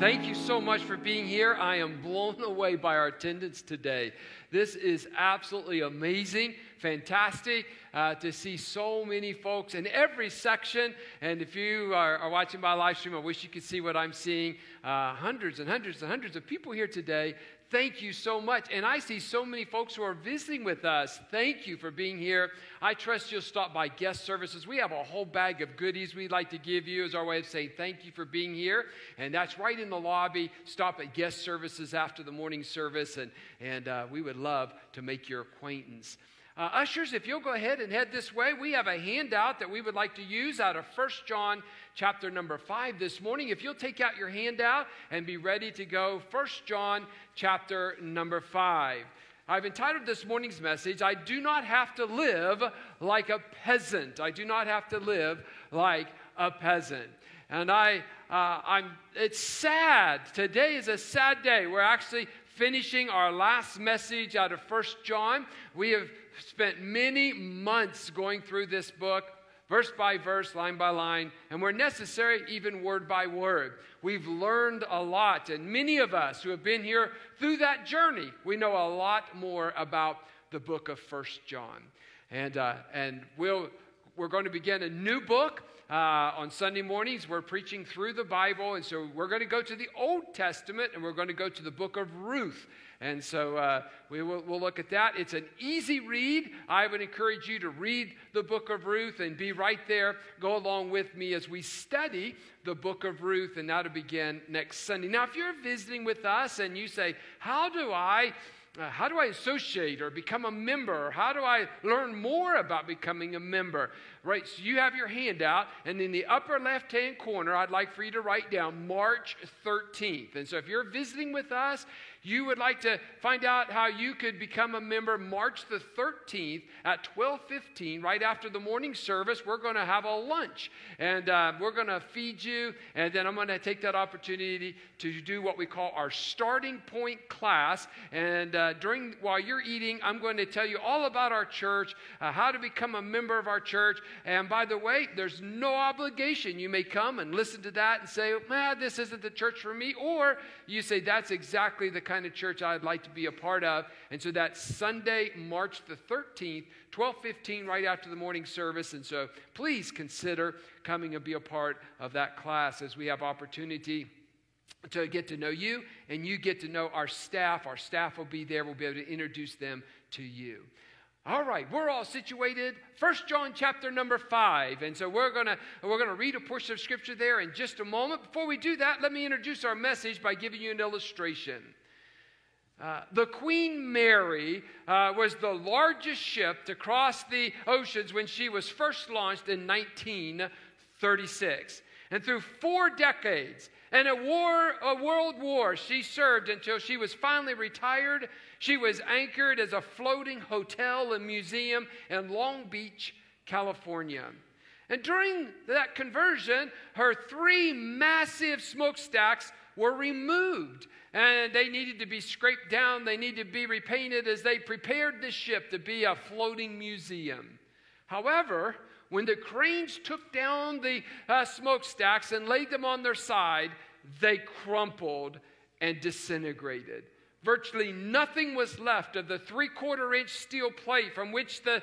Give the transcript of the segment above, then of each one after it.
Thank you so much for being here. I am blown away by our attendance today. This is absolutely amazing, fantastic uh, to see so many folks in every section. And if you are, are, watching my live stream, I wish you could see what I'm seeing. Uh, hundreds and hundreds and hundreds of people here today Thank you so much. And I see so many folks who are visiting with us. Thank you for being here. I trust you'll stop by guest services. We have a whole bag of goodies we'd like to give you as our way of saying thank you for being here. And that's right in the lobby. Stop at guest services after the morning service, and, and uh, we would love to make your acquaintance. Uh, ushers, if you'll go ahead and head this way, we have a handout that we would like to use out of First John chapter number 5 this morning. If you'll take out your handout and be ready to go, First John chapter number 5. I've entitled this morning's message, I Do Not Have to Live Like a Peasant. I do not have to live like a peasant. And I, uh, I'm, it's sad. Today is a sad day. We're actually finishing our last message out of First John. We have spent many months going through this book, verse by verse, line by line, and where necessary, even word by word. We've learned a lot, and many of us who have been here through that journey, we know a lot more about the book of First John. And, uh, and we'll, we're going to begin a new book. Uh, on Sunday mornings, we're preaching through the Bible, and so we're going to go to the Old Testament and we're going to go to the book of Ruth. And so uh, we will we'll look at that. It's an easy read. I would encourage you to read the book of Ruth and be right there. Go along with me as we study the book of Ruth, and that'll begin next Sunday. Now, if you're visiting with us and you say, How do I uh, how do I associate or become a member? Or How do I learn more about becoming a member? Right, so you have your hand out, and in the upper left hand corner, I'd like for you to write down March 13th. And so if you're visiting with us you would like to find out how you could become a member March the 13th at 12:15 right after the morning service. We're going to have a lunch and uh, we're going to feed you and then I'm going to take that opportunity to do what we call our starting point class. And uh, during while you're eating I'm going to tell you all about our church uh, how to become a member of our church. And by the way there's no obligation. You may come and listen to that and say man this isn't the church for me or you say that's exactly the kind kind of church I'd like to be a part of. And so that's Sunday, March the 13th, 12:15 right after the morning service. And so please consider coming and be a part of that class as we have opportunity to get to know you and you get to know our staff. Our staff will be there. We'll be able to introduce them to you. All right, we're all situated. First John chapter number 5. And so we're going to we're going to read a portion of scripture there in just a moment. Before we do that, let me introduce our message by giving you an illustration. Uh, the Queen Mary uh, was the largest ship to cross the oceans when she was first launched in 1936. And through four decades and a war, a world war, she served until she was finally retired. She was anchored as a floating hotel and museum in Long Beach, California. And during that conversion, her three massive smokestacks were removed and they needed to be scraped down. They needed to be repainted as they prepared the ship to be a floating museum. However, when the cranes took down the uh, smokestacks and laid them on their side, they crumpled and disintegrated. Virtually nothing was left of the three quarter inch steel plate from which the,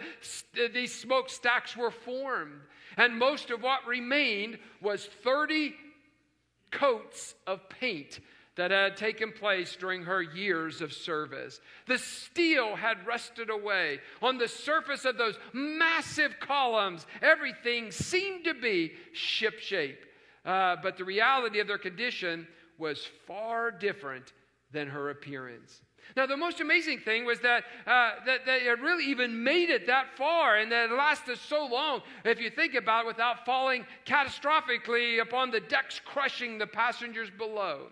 these smokestacks were formed. And most of what remained was 30 coats of paint that had taken place during her years of service. The steel had rusted away. On the surface of those massive columns, everything seemed to be shipshape. Uh, but the reality of their condition was far different than her appearance. Now, the most amazing thing was that, uh, that they had really even made it that far and that it lasted so long, if you think about it, without falling catastrophically upon the decks, crushing the passengers below.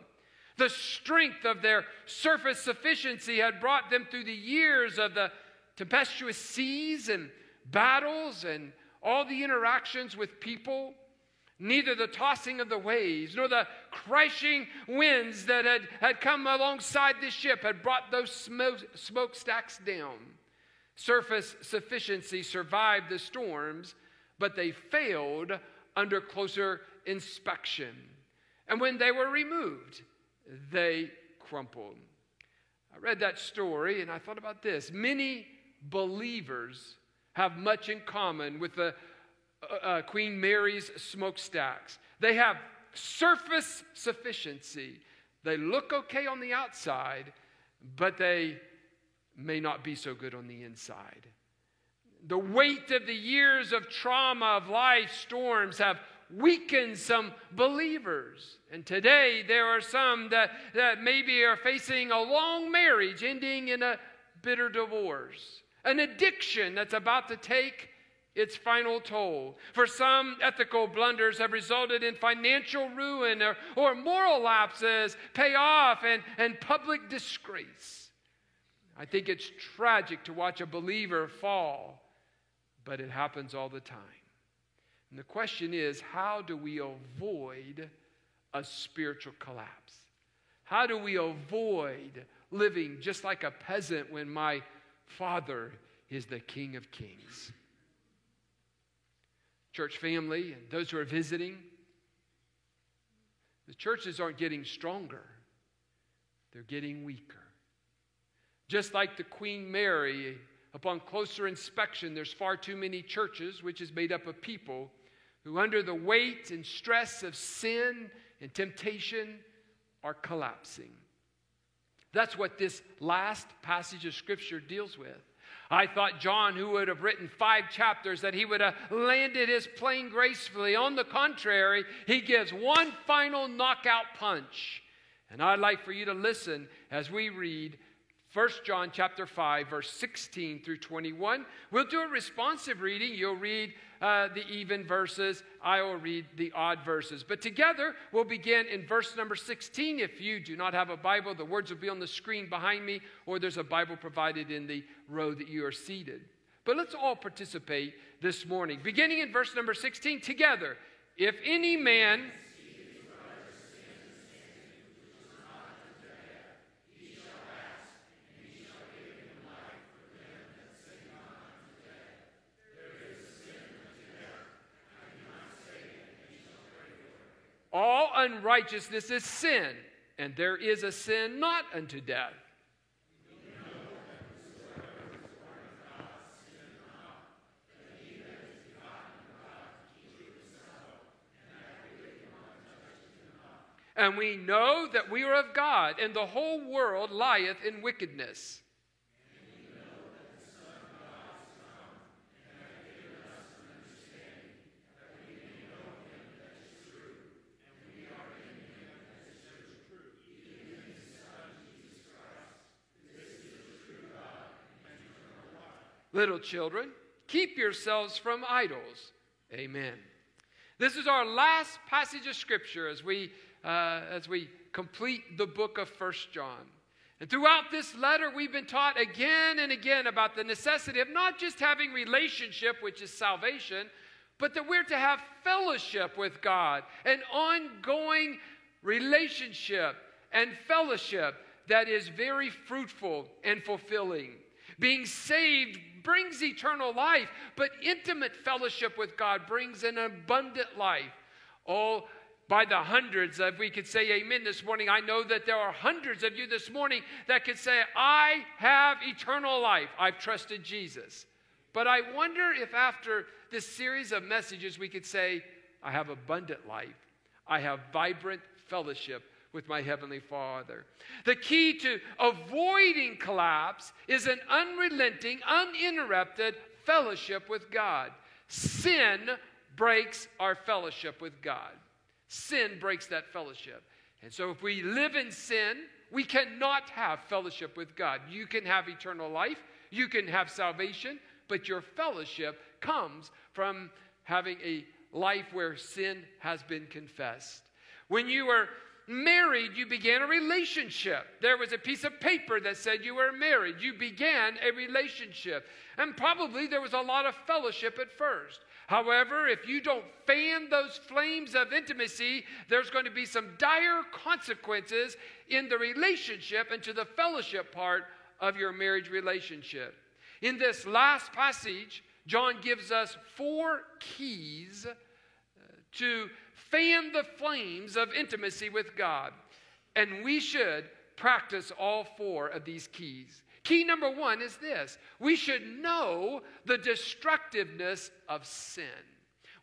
The strength of their surface sufficiency had brought them through the years of the tempestuous seas and battles and all the interactions with people. Neither the tossing of the waves nor the crashing winds that had, had come alongside the ship had brought those smoke, smokestacks down. Surface sufficiency survived the storms, but they failed under closer inspection. And when they were removed, they crumpled. I read that story and I thought about this. Many believers have much in common with the uh, uh, Queen Mary's smokestacks. They have surface sufficiency. They look okay on the outside, but they may not be so good on the inside. The weight of the years of trauma, of life storms, have weakened some believers. And today there are some that, that maybe are facing a long marriage ending in a bitter divorce, an addiction that's about to take its final toll. For some, ethical blunders have resulted in financial ruin or, or moral lapses, payoff, and, and public disgrace. I think it's tragic to watch a believer fall, but it happens all the time. And the question is how do we avoid a spiritual collapse? How do we avoid living just like a peasant when my father is the King of Kings? Church family and those who are visiting, the churches aren't getting stronger, they're getting weaker. Just like the Queen Mary, upon closer inspection, there's far too many churches, which is made up of people who, under the weight and stress of sin and temptation, are collapsing. That's what this last passage of Scripture deals with. I thought John, who would have written five chapters, that he would have landed his plane gracefully. On the contrary, he gives one final knockout punch. And I'd like for you to listen as we read 1 John chapter 5 verse 16 through 21. We'll do a responsive reading. You'll read uh, the even verses. I will read the odd verses. But together, we'll begin in verse number 16. If you do not have a Bible, the words will be on the screen behind me, or there's a Bible provided in the row that you are seated. But let's all participate this morning. Beginning in verse number 16, together. If any man All unrighteousness is sin, and there is a sin not unto death. And we know that we are of God, and the whole world lieth in wickedness. Little children, keep yourselves from idols. Amen. This is our last passage of scripture as we, uh, as we complete the book of First John. And throughout this letter, we've been taught again and again about the necessity of not just having relationship, which is salvation, but that we're to have fellowship with God, an ongoing relationship and fellowship that is very fruitful and fulfilling. Being saved brings eternal life, but intimate fellowship with God brings an abundant life. Oh, by the hundreds, if we could say amen this morning, I know that there are hundreds of you this morning that could say, I have eternal life. I've trusted Jesus. But I wonder if after this series of messages, we could say, I have abundant life. I have vibrant fellowship with my Heavenly Father. The key to avoiding collapse is an unrelenting, uninterrupted fellowship with God. Sin breaks our fellowship with God. Sin breaks that fellowship. And so if we live in sin, we cannot have fellowship with God. You can have eternal life, you can have salvation, but your fellowship comes from having a life where sin has been confessed. When you were married, you began a relationship. There was a piece of paper that said you were married. You began a relationship. And probably there was a lot of fellowship at first. However, if you don't fan those flames of intimacy, there's going to be some dire consequences in the relationship and to the fellowship part of your marriage relationship. In this last passage, John gives us four keys uh, to fan the flames of intimacy with God. And we should practice all four of these keys. Key number one is this we should know the destructiveness of sin.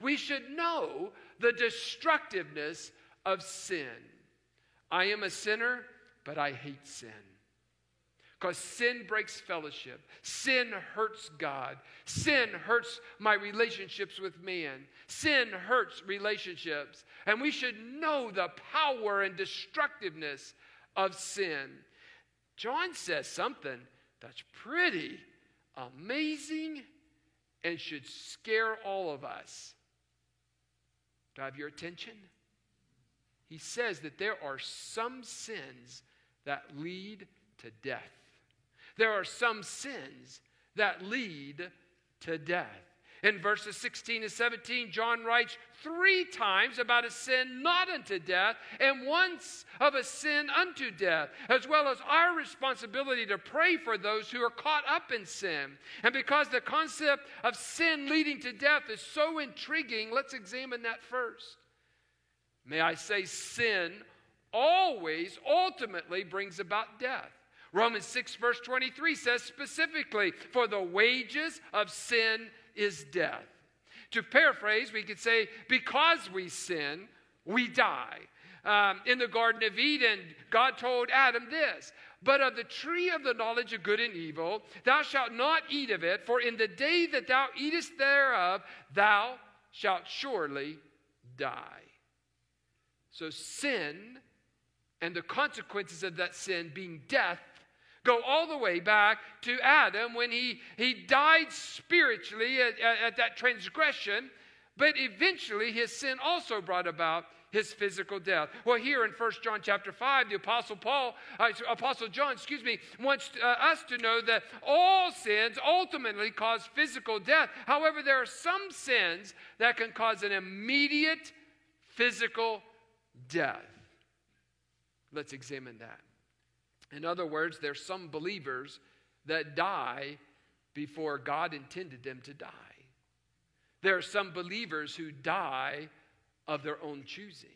We should know the destructiveness of sin. I am a sinner, but I hate sin. Because sin breaks fellowship. Sin hurts God. Sin hurts my relationships with men. Sin hurts relationships. And we should know the power and destructiveness of sin. John says something that's pretty amazing and should scare all of us. Do I have your attention? He says that there are some sins that lead to death. There are some sins that lead to death. In verses 16 and 17, John writes three times about a sin not unto death and once of a sin unto death, as well as our responsibility to pray for those who are caught up in sin. And because the concept of sin leading to death is so intriguing, let's examine that first. May I say, sin always ultimately brings about death. Romans 6, verse 23 says specifically, For the wages of sin is death. To paraphrase, we could say, because we sin, we die. Um, in the Garden of Eden, God told Adam this But of the tree of the knowledge of good and evil, thou shalt not eat of it, for in the day that thou eatest thereof, thou shalt surely die. So, sin and the consequences of that sin being death go all the way back to Adam when he, he died spiritually at, at, at that transgression, but eventually his sin also brought about his physical death. Well, here in 1 John chapter 5, the Apostle Paul, uh, Apostle John, excuse me, wants uh, us to know that all sins ultimately cause physical death. However, there are some sins that can cause an immediate physical death. Let's examine that. In other words, there's some believers that die before God intended them to die. There are some believers who die of their own choosing.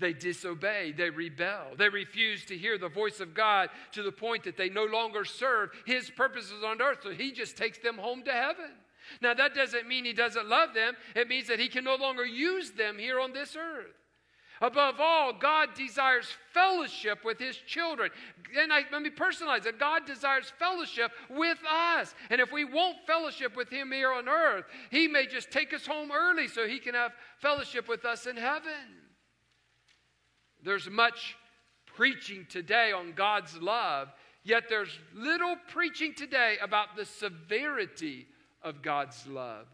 They disobey, they rebel, they refuse to hear the voice of God to the point that they no longer serve His purposes on earth, so He just takes them home to heaven. Now, that doesn't mean He doesn't love them, it means that He can no longer use them here on this earth. Above all, God desires fellowship with His children. And I, let me personalize it God desires fellowship with us. And if we won't fellowship with Him here on earth, He may just take us home early so He can have fellowship with us in heaven. There's much preaching today on God's love, yet there's little preaching today about the severity of God's love.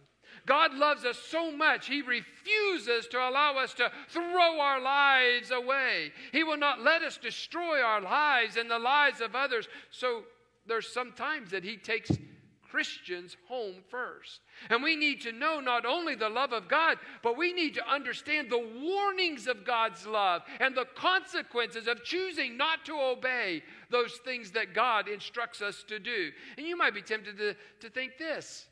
God loves us so much, He refuses to allow us to throw our lives away. He will not let us destroy our lives and the lives of others. So there's sometimes that He takes Christians home first. And we need to know not only the love of God, but we need to understand the warnings of God's love and the consequences of choosing not to obey those things that God instructs us to do. And you might be tempted to, to think this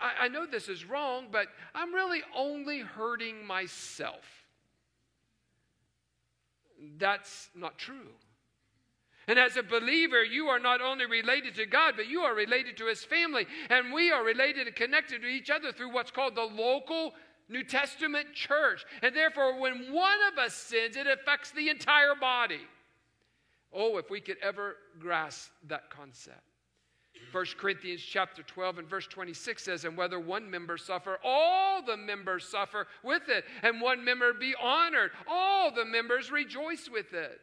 I, I know this is wrong, but I'm really only hurting myself. That's not true. And as a believer, you are not only related to God, but you are related to His family. And we are related and connected to each other through what's called the local New Testament church. And therefore, when one of us sins, it affects the entire body. Oh, if we could ever grasp that concept. 1 Corinthians chapter 12 and verse 26 says, And whether one member suffer, all the members suffer with it. And one member be honored, all the members rejoice with it.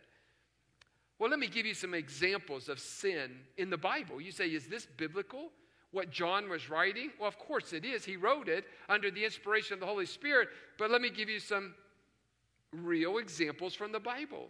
Well, let me give you some examples of sin in the Bible. You say, Is this biblical? What John was writing? Well, of course it is. He wrote it under the inspiration of the Holy Spirit. But let me give you some real examples from the Bible.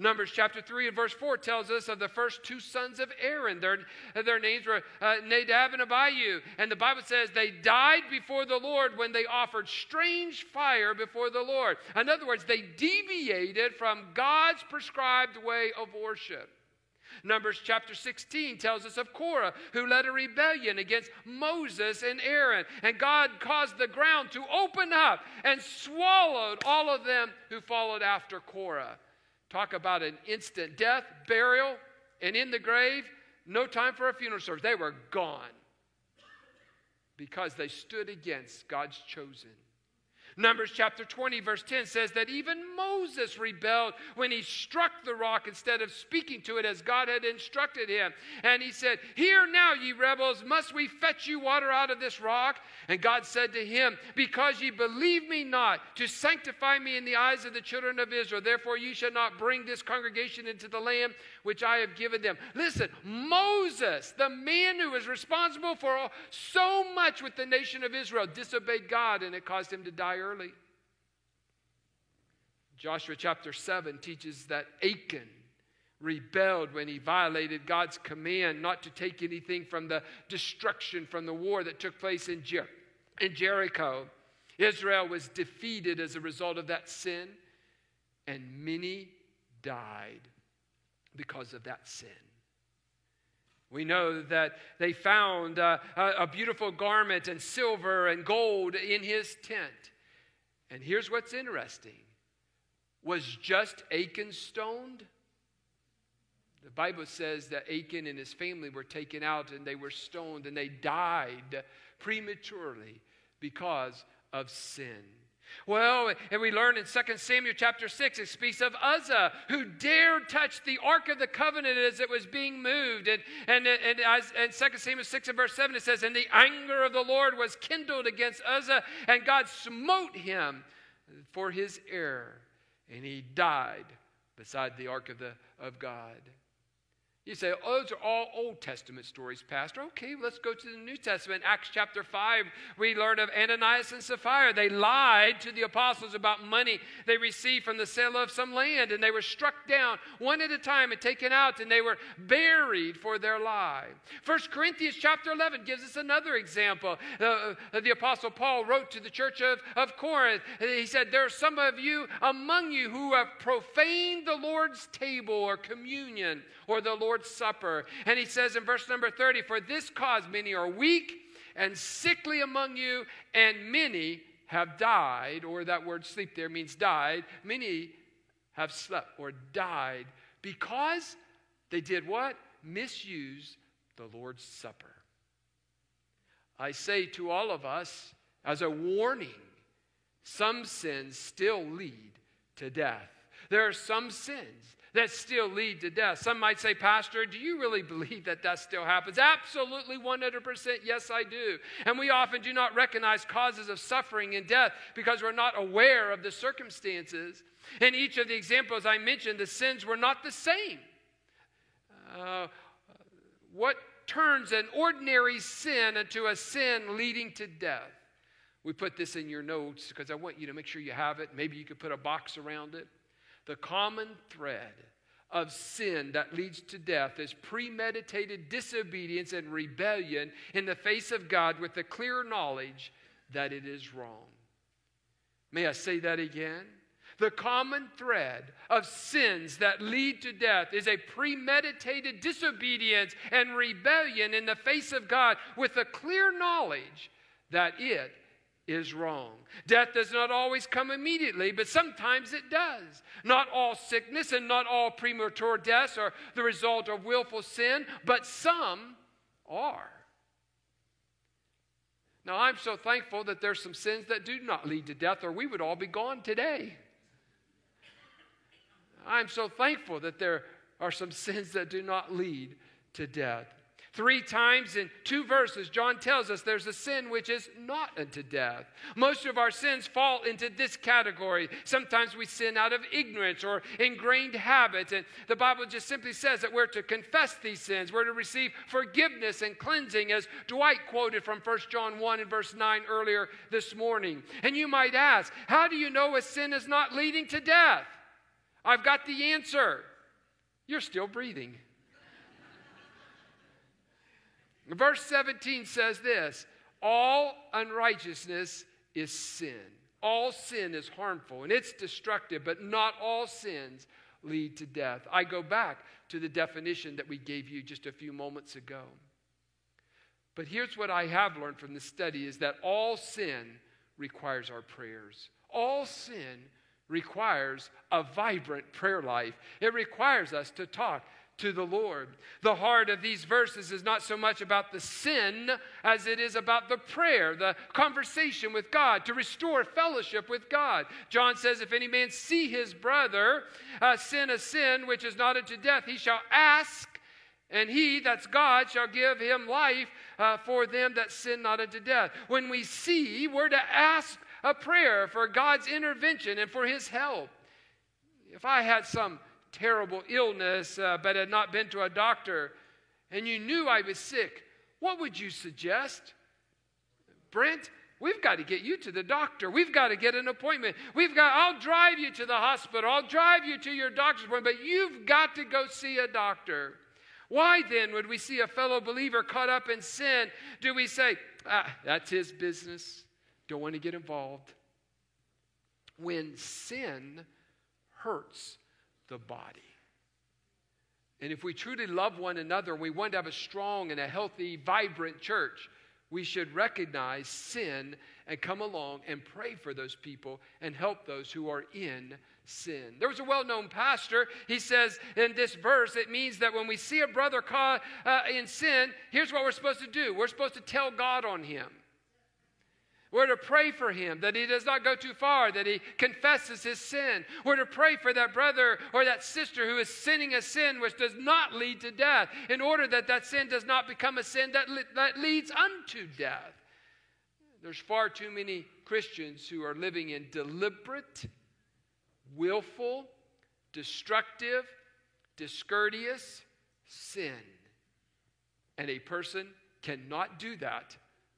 Numbers chapter 3 and verse 4 tells us of the first two sons of Aaron. Their, their names were uh, Nadab and Abihu. And the Bible says they died before the Lord when they offered strange fire before the Lord. In other words, they deviated from God's prescribed way of worship. Numbers chapter 16 tells us of Korah, who led a rebellion against Moses and Aaron. And God caused the ground to open up and swallowed all of them who followed after Korah. Talk about an instant death, burial, and in the grave, no time for a funeral service. They were gone because they stood against God's chosen. Numbers chapter 20, verse 10 says that even Moses rebelled when he struck the rock instead of speaking to it as God had instructed him. And he said, Hear now, ye rebels, must we fetch you water out of this rock? And God said to him, Because ye believe me not to sanctify me in the eyes of the children of Israel, therefore ye shall not bring this congregation into the land which I have given them. Listen, Moses, the man who was responsible for so much with the nation of Israel, disobeyed God and it caused him to die early. Joshua chapter 7 teaches that Achan rebelled when he violated God's command not to take anything from the destruction from the war that took place in, Jer- in Jericho. Israel was defeated as a result of that sin, and many died because of that sin. We know that they found uh, a beautiful garment and silver and gold in his tent. And here's what's interesting was just Achan stoned? The Bible says that Achan and his family were taken out and they were stoned and they died prematurely because of sin. Well, and we learn in 2 Samuel chapter 6, it speaks of Uzzah, who dared touch the Ark of the Covenant as it was being moved. And, and, and, as, and 2 Samuel 6 and verse 7, it says, And the anger of the Lord was kindled against Uzzah, and God smote him for his error, and he died beside the Ark of, the, of God. You say, oh, those are all Old Testament stories, Pastor. Okay, let's go to the New Testament. Acts chapter 5, we learn of Ananias and Sapphira. They lied to the apostles about money they received from the sale of some land, and they were struck down one at a time and taken out, and they were buried for their lie. First Corinthians chapter 11 gives us another example. Uh, the apostle Paul wrote to the church of, of Corinth. He said, There are some of you among you who have profaned the Lord's table or communion or the Lord's Supper. And he says in verse number 30 For this cause many are weak and sickly among you, and many have died, or that word sleep there means died. Many have slept or died because they did what? Misuse the Lord's Supper. I say to all of us as a warning some sins still lead to death. There are some sins that still lead to death. Some might say, Pastor, do you really believe that that still happens? Absolutely 100%. Yes, I do. And we often do not recognize causes of suffering and death because we're not aware of the circumstances. In each of the examples I mentioned, the sins were not the same. Uh, what turns an ordinary sin into a sin leading to death? We put this in your notes because I want you to make sure you have it. Maybe you could put a box around it. The common thread of sin that leads to death is premeditated disobedience and rebellion in the face of God with the clear knowledge that it is wrong. May I say that again? The common thread of sins that lead to death is a premeditated disobedience and rebellion in the face of God with the clear knowledge that it is wrong. Death does not always come immediately, but sometimes it does. Not all sickness and not all premature deaths are the result of willful sin, but some are. Now, I'm so thankful that there's some sins that do not lead to death, or we would all be gone today. I'm so thankful that there are some sins that do not lead to death. Three times in two verses, John tells us there's a sin which is not unto death. Most of our sins fall into this category. Sometimes we sin out of ignorance or ingrained habits. And the Bible just simply says that we're to confess these sins. We're to receive forgiveness and cleansing, as Dwight quoted from 1 John 1 and verse 9 earlier this morning. And you might ask, how do you know a sin is not leading to death? I've got the answer. You're still breathing. Verse 17 says this All unrighteousness is sin. All sin is harmful and it's destructive, but not all sins lead to death. I go back to the definition that we gave you just a few moments ago. But here's what I have learned from this study is that all sin requires our prayers. All sin requires a vibrant prayer life. It requires us to talk to the Lord. The heart of these verses is not so much about the sin as it is about the prayer, the conversation with God, to restore fellowship with God. John says, If any man see his brother uh, sin a sin which is not unto death, he shall ask. And he, that's God, shall give him life uh, for them that sin not unto death. When we see, we're to ask a prayer for God's intervention and for his help. If I had some terrible illness uh, but had not been to a doctor, and you knew I was sick, what would you suggest? Brent, we've got to get you to the doctor. We've got to get an appointment. We've got, I'll drive you to the hospital. I'll drive you to your doctor's appointment, but you've got to go see a doctor. Why then would we see a fellow believer caught up in sin? Do we say, ah, that's his business? Don't want to get involved. When sin hurts the body. And if we truly love one another, we want to have a strong and a healthy, vibrant church, we should recognize sin and come along and pray for those people and help those who are in sin. There was a well known pastor. He says in this verse, it means that when we see a brother caught uh, in sin, here's what we're supposed to do we're supposed to tell God on him. We're to pray for him that he does not go too far, that he confesses his sin. We're to pray for that brother or that sister who is sinning a sin which does not lead to death, in order that that sin does not become a sin that, that leads unto death. There's far too many Christians who are living in deliberate, willful, destructive, discourteous sin. And a person cannot do that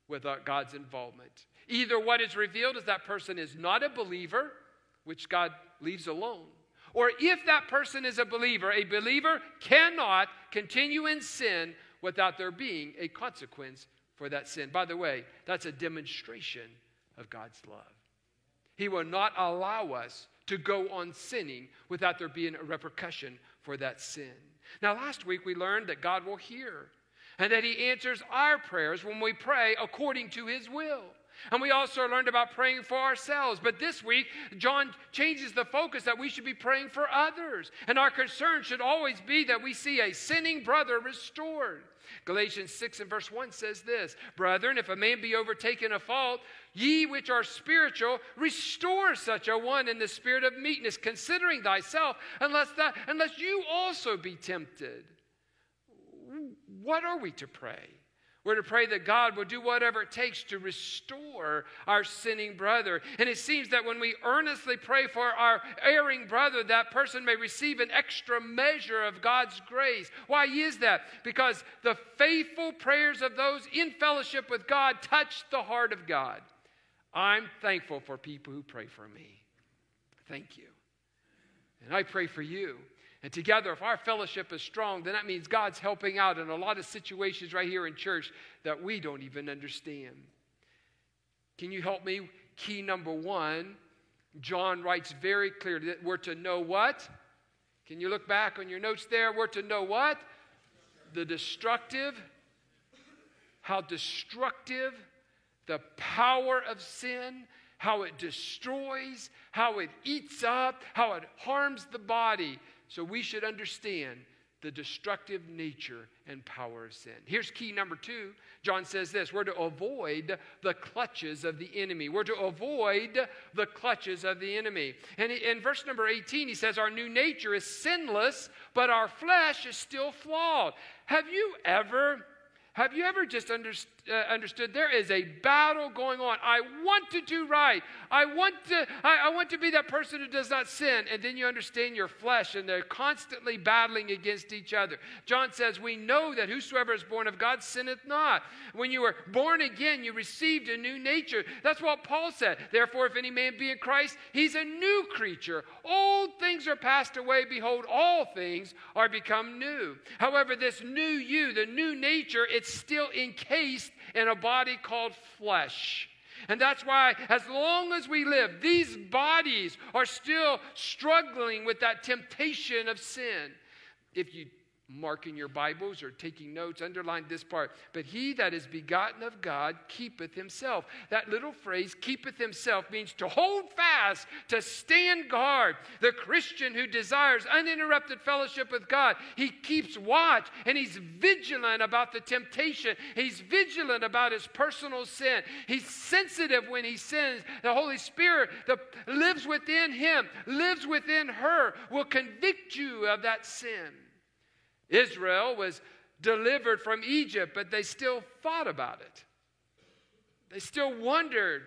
without God's involvement. Either what is revealed is that person is not a believer, which God leaves alone, or if that person is a believer, a believer cannot continue in sin without there being a consequence for that sin. By the way, that's a demonstration of God's love. He will not allow us to go on sinning without there being a repercussion for that sin. Now, last week we learned that God will hear and that He answers our prayers when we pray according to His will. And we also learned about praying for ourselves. But this week, John changes the focus that we should be praying for others. And our concern should always be that we see a sinning brother restored. Galatians 6 and verse 1 says this Brethren, if a man be overtaken of fault, ye which are spiritual, restore such a one in the spirit of meekness, considering thyself, unless, that, unless you also be tempted. What are we to pray? We're to pray that God will do whatever it takes to restore our sinning brother. And it seems that when we earnestly pray for our erring brother, that person may receive an extra measure of God's grace. Why is that? Because the faithful prayers of those in fellowship with God touch the heart of God. I'm thankful for people who pray for me. Thank you. And I pray for you. And together, if our fellowship is strong, then that means God's helping out in a lot of situations right here in church that we don't even understand. Can you help me? Key number one John writes very clearly that we're to know what? Can you look back on your notes there? We're to know what? The destructive, how destructive the power of sin, how it destroys, how it eats up, how it harms the body. So we should understand the destructive nature and power of sin. Here's key number two. John says this we're to avoid the clutches of the enemy. We're to avoid the clutches of the enemy. And in verse number 18, he says, Our new nature is sinless, but our flesh is still flawed. Have you ever Have you ever just underst- uh, understood there is a battle going on? I want to do right. I want to, I, I, want to be that person who does not sin. And then you understand your flesh, and they're constantly battling against each other. John says, We know that whosoever is born of God sinneth not. When you were born again, you received a new nature. That's what Paul said. Therefore, if any man be in Christ, he's a new creature. Old things are passed away. Behold, all things are become new. However, this new you, the new nature, it's still encased in a body called flesh. And that's why, as long as we live, these bodies are still struggling with that temptation of sin. If you marking your Bibles or taking notes, underline this part. But he that is begotten of God keepeth himself. That little phrase, keepeth himself, means to hold fast, to stand guard. The Christian who desires uninterrupted fellowship with God, he keeps watch and he's vigilant about the temptation. He's vigilant about his personal sin. He's sensitive when he sins. The Holy Spirit that lives within him, lives within her, will convict you of that sin. Israel was delivered from Egypt, but they still thought about it. They still wondered,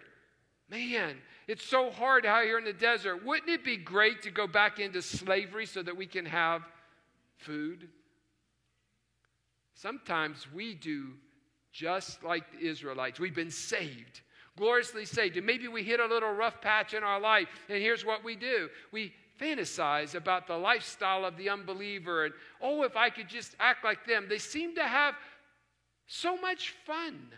man, it's so hard out here in the desert. Wouldn't it be great to go back into slavery so that we can have food? Sometimes we do just like the Israelites. We've been saved, gloriously saved. And maybe we hit a little rough patch in our life, and here's what we do we fantasize about the lifestyle of the unbeliever and, oh, if I could just act like them. They seem to have so much fun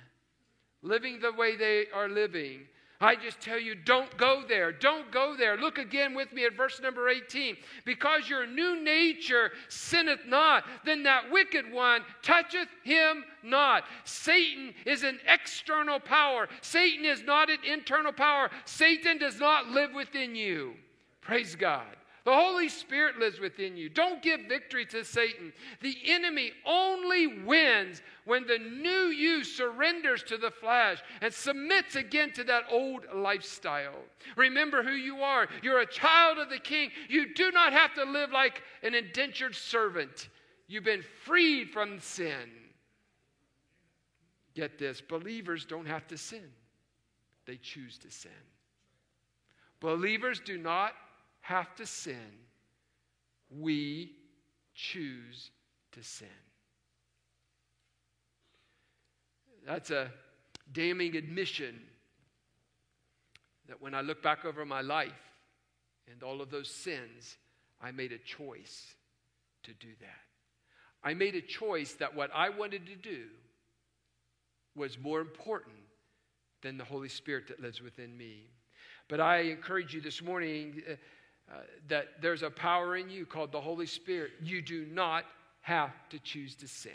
living the way they are living. I just tell you, don't go there. Don't go there. Look again with me at verse number 18. Because your new nature sinneth not, then that wicked one toucheth him not. Satan is an external power, Satan is not an internal power. Satan does not live within you. Praise God. The Holy Spirit lives within you. Don't give victory to Satan. The enemy only wins when the new you surrenders to the flesh and submits again to that old lifestyle. Remember who you are. You're a child of the king. You do not have to live like an indentured servant. You've been freed from sin. Get this believers don't have to sin, they choose to sin. Believers do not have to sin, we choose to sin. That's a damning admission that when I look back over my life and all of those sins, I made a choice to do that. I made a choice that what I wanted to do was more important than the Holy Spirit that lives within me. But I encourage you this morning uh, uh, that there's a power in you called the Holy Spirit. You do not have to choose to sin.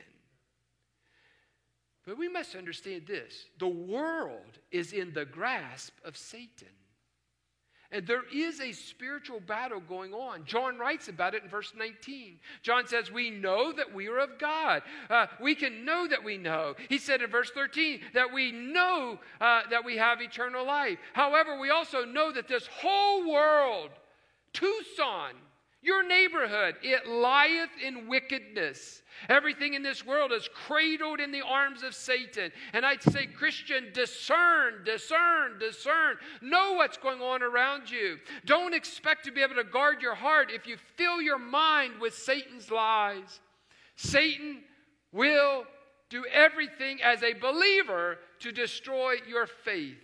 But we must understand this the world is in the grasp of Satan. And there is a spiritual battle going on. John writes about it in verse 19. John says, We know that we are of God. Uh, we can know that we know. He said in verse 13 that we know uh, that we have eternal life. However, we also know that this whole world Tucson, your neighborhood, it lieth in wickedness. Everything in this world is cradled in the arms of Satan. And I'd say, Christian, discern, discern, discern. Know what's going on around you. Don't expect to be able to guard your heart if you fill your mind with Satan's lies. Satan will do everything as a believer to destroy your faith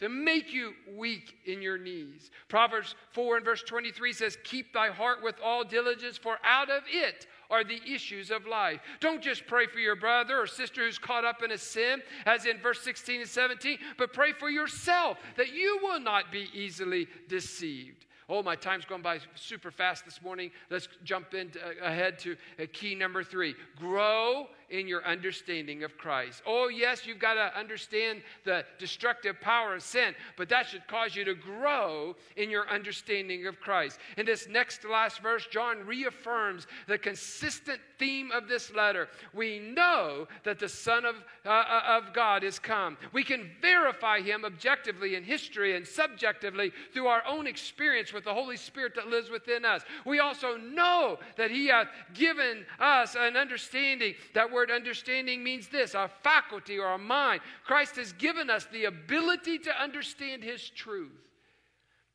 to make you weak in your knees. Proverbs 4 and verse 23 says, Keep thy heart with all diligence, for out of it are the issues of life. Don't just pray for your brother or sister who's caught up in a sin, as in verse 16 and 17, but pray for yourself that you will not be easily deceived. Oh, my time's going by super fast this morning. Let's jump in to, uh, ahead to uh, key number three grow in your understanding of Christ. Oh, yes, you've got to understand the destructive power of sin, but that should cause you to grow in your understanding of Christ. In this next last verse, John reaffirms the consistent theme of this letter. We know that the Son of, uh, uh of God is come. We can verify him objectively in history and subjectively through our own experience with the Holy Spirit that lives within us. We also know that he hath given us an understanding that we're word understanding means this our faculty or our mind. Christ has given us the ability to understand His truth.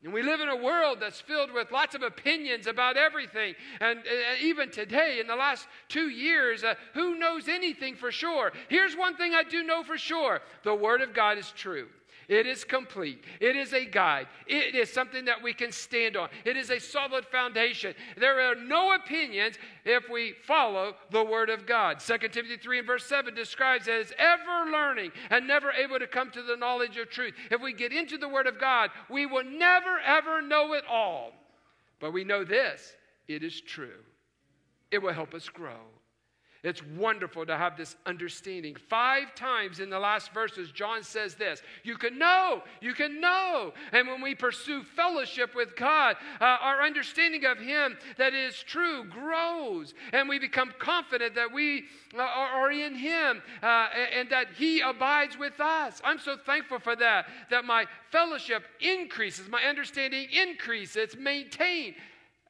And we live in a world that's filled with lots of opinions about everything. And uh, even today, in the last two years, uh, who knows anything for sure? Here's one thing I do know for sure the Word of God is true. It is complete. It is a guide. It is something that we can stand on. It is a solid foundation. There are no opinions if we follow the Word of God. 2 Timothy 3 and verse 7 describes as ever learning and never able to come to the knowledge of truth. If we get into the Word of God, we will never, ever know it all. But we know this it is true, it will help us grow. It's wonderful to have this understanding. Five times in the last verses, John says this You can know, you can know. And when we pursue fellowship with God, uh, our understanding of Him that is true grows, and we become confident that we uh, are in Him uh, and that He abides with us. I'm so thankful for that, that my fellowship increases, my understanding increases, it's maintained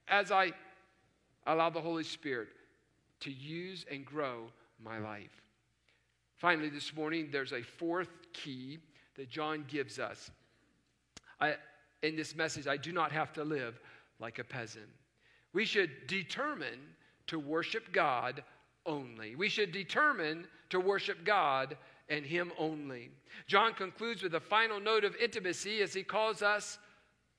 as I allow the Holy Spirit to use and grow my life. Finally, this morning, there's a fourth key that John gives us. I, in this message, I do not have to live like a peasant. We should determine to worship God only. We should determine to worship God and Him only. John concludes with a final note of intimacy as he calls us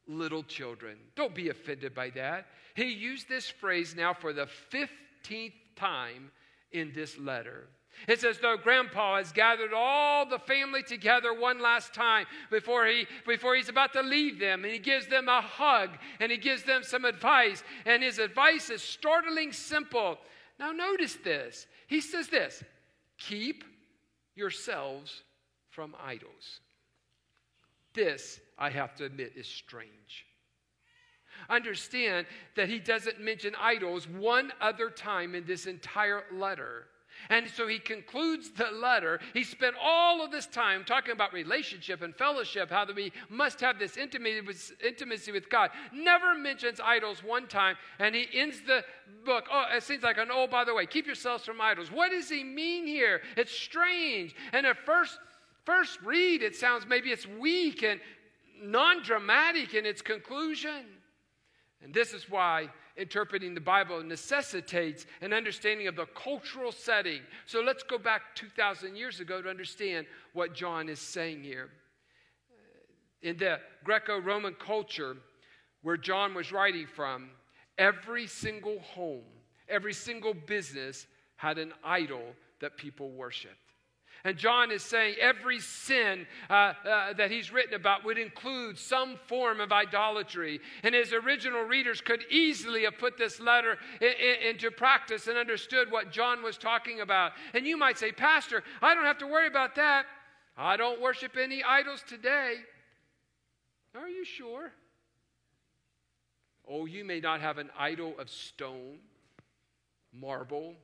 little children. Don't be offended by that. He used this phrase now for the 15th time in this letter. It's as though grandpa has gathered all the family together one last time before, he, before he's about to leave them. And he gives them a hug and he gives them some advice. And his advice is startling simple. Now, notice this. He says this keep yourselves from idols. This, I have to admit, is strange understand that he doesn't mention idols one other time in this entire letter. And so he concludes the letter. He spent all of this time talking about relationship and fellowship, how that we must have this intimacy with, intimacy with God. Never mentions idols one time. And he ends the book. Oh, it seems like an oh, by the way, keep yourselves from idols. What does he mean here? It's strange. And at first, first read, it sounds maybe it's weak and non dramatic in its conclusion. And this is why interpreting the Bible necessitates an understanding of the cultural setting. So let's go back 2,000 years ago to understand what John is saying here. In the Greco Roman culture where John was writing from, every single home, every single business had an idol that people worshiped. And John is saying every sin uh, uh, that he's written about would include some form of idolatry. And his original readers could easily have put this letter in, in, into practice and understood what John was talking about. And you might say, Pastor, I don't have to worry about that. I don't worship any idols today. Are you sure? Oh, you may not have an idol of stone, marble.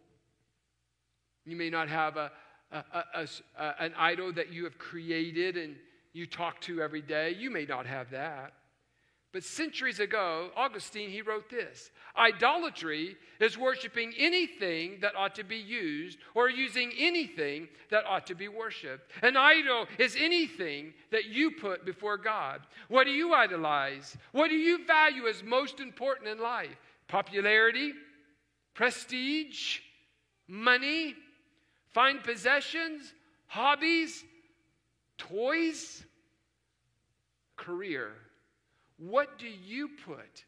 You may not have a, a, a, a, an idol that you have created and you talk to every day. You may not have that. But centuries ago, Augustine, he wrote this Idolatry is worshiping anything that ought to be used or using anything that ought to be worshiped. An idol is anything that you put before God. What do you idolize? What do you value as most important in life? Popularity, prestige, money, Fine possessions, hobbies, toys, career. What do you put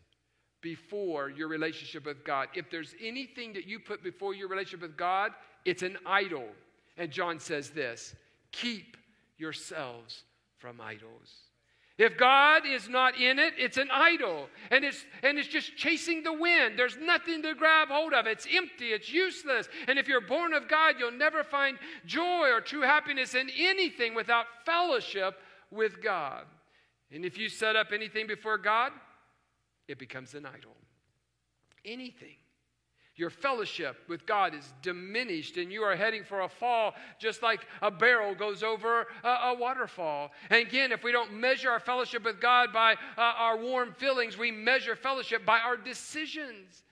before your relationship with God? If there's anything that you put before your relationship with God, it's an idol. And John says this keep yourselves from idols. If God is not in it, it's an idol. And it's, and it's just chasing the wind. There's nothing to grab hold of. It's empty. It's useless. And if you're born of God, you'll never find joy or true happiness in anything without fellowship with God. And if you set up anything before God, it becomes an idol. Anything. Your fellowship with God is diminished, and you are heading for a fall just like a barrel goes over a, a waterfall. And again, if we don't measure our fellowship with God by uh, our warm feelings, we measure fellowship by our decisions.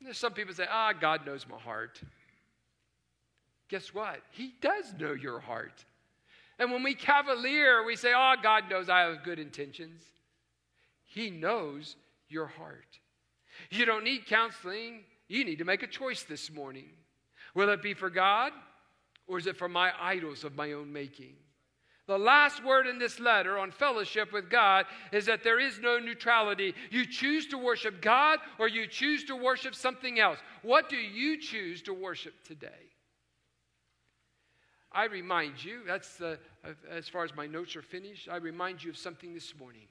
There's some people say, ah, God knows my heart. guess what? He does know your heart. And when we cavalier, we say, Oh, God knows I have good intentions. He knows your heart. You don't need counseling. You need to make a choice this morning. Will it be for God or is it for my idols of my own making? The last word in this letter on fellowship with God is that there is no neutrality. You choose to worship God or you choose to worship something else. What do you choose to worship today? I remind you, that's the, as far as my notes are finished, I remind you of something this morning.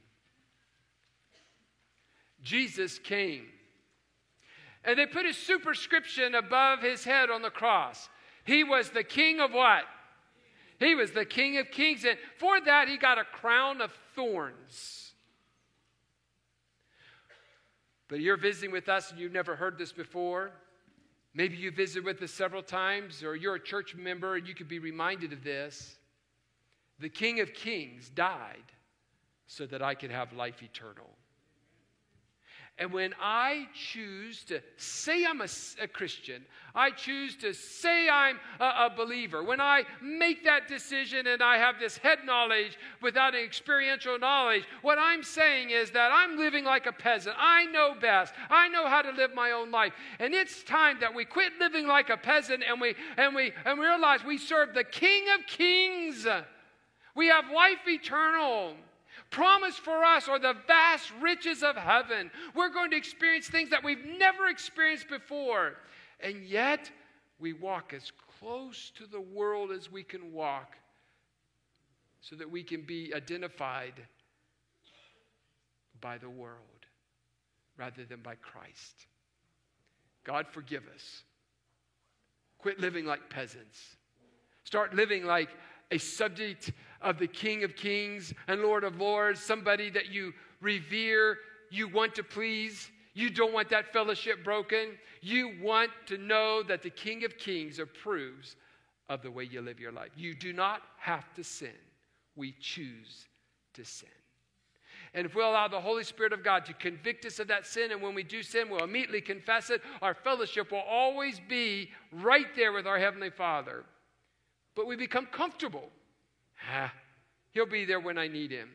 Jesus came, and they put a superscription above his head on the cross. He was the king of what? He was the king of kings, and for that, he got a crown of thorns. But you're visiting with us and you've never heard this before. Maybe you visited with us several times, or you're a church member and you could be reminded of this. The King of Kings died so that I could have life eternal. And when I choose to say I'm a, a Christian, I choose to say I'm a, a, believer, when I make that decision and I have this head knowledge without an experiential knowledge, what I'm saying is that I'm living like a peasant. I know best. I know how to live my own life. And it's time that we quit living like a peasant and we, and we, and we realize we serve the King of Kings. We have life eternal promised for us are the vast riches of heaven. We're going to experience things that we've never experienced before. And yet, we walk as close to the world as we can walk so that we can be identified by the world rather than by Christ. God, forgive us. Quit living like peasants. Start living like a subject of the King of Kings and Lord of Lords, somebody that you revere, you want to please. You don't want that fellowship broken. You want to know that the King of Kings approves of the way you live your life. You do not have to sin. We choose to sin. And if we allow the Holy Spirit of God to convict us of that sin, and when we do sin, we'll immediately confess it, our fellowship will always be right there with our Heavenly Father. But we become comfortable Ah, he'll be there when I need him.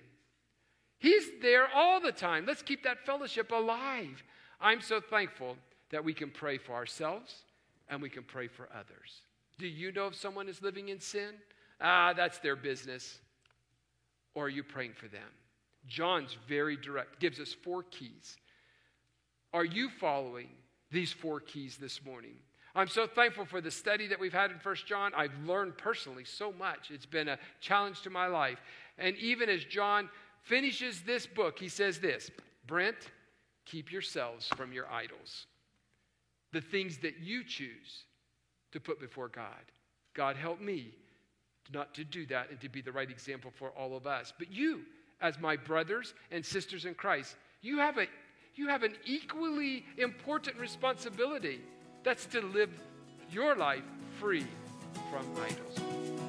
He's there all the time. Let's keep that fellowship alive. I'm so thankful that we can pray for ourselves and we can pray for others. Do you know if someone is living in sin? Ah, that's their business. Or are you praying for them? John's very direct, gives us four keys. Are you following these four keys this morning? I'm so thankful for the study that we've had in First John. I've learned personally so much. It's been a challenge to my life. And even as John finishes this book, he says this Brent, keep yourselves from your idols, the things that you choose to put before God. God, help me not to do that and to be the right example for all of us. But you, as my brothers and sisters in Christ, you have, a, you have an equally important responsibility that's to live your life free from idols.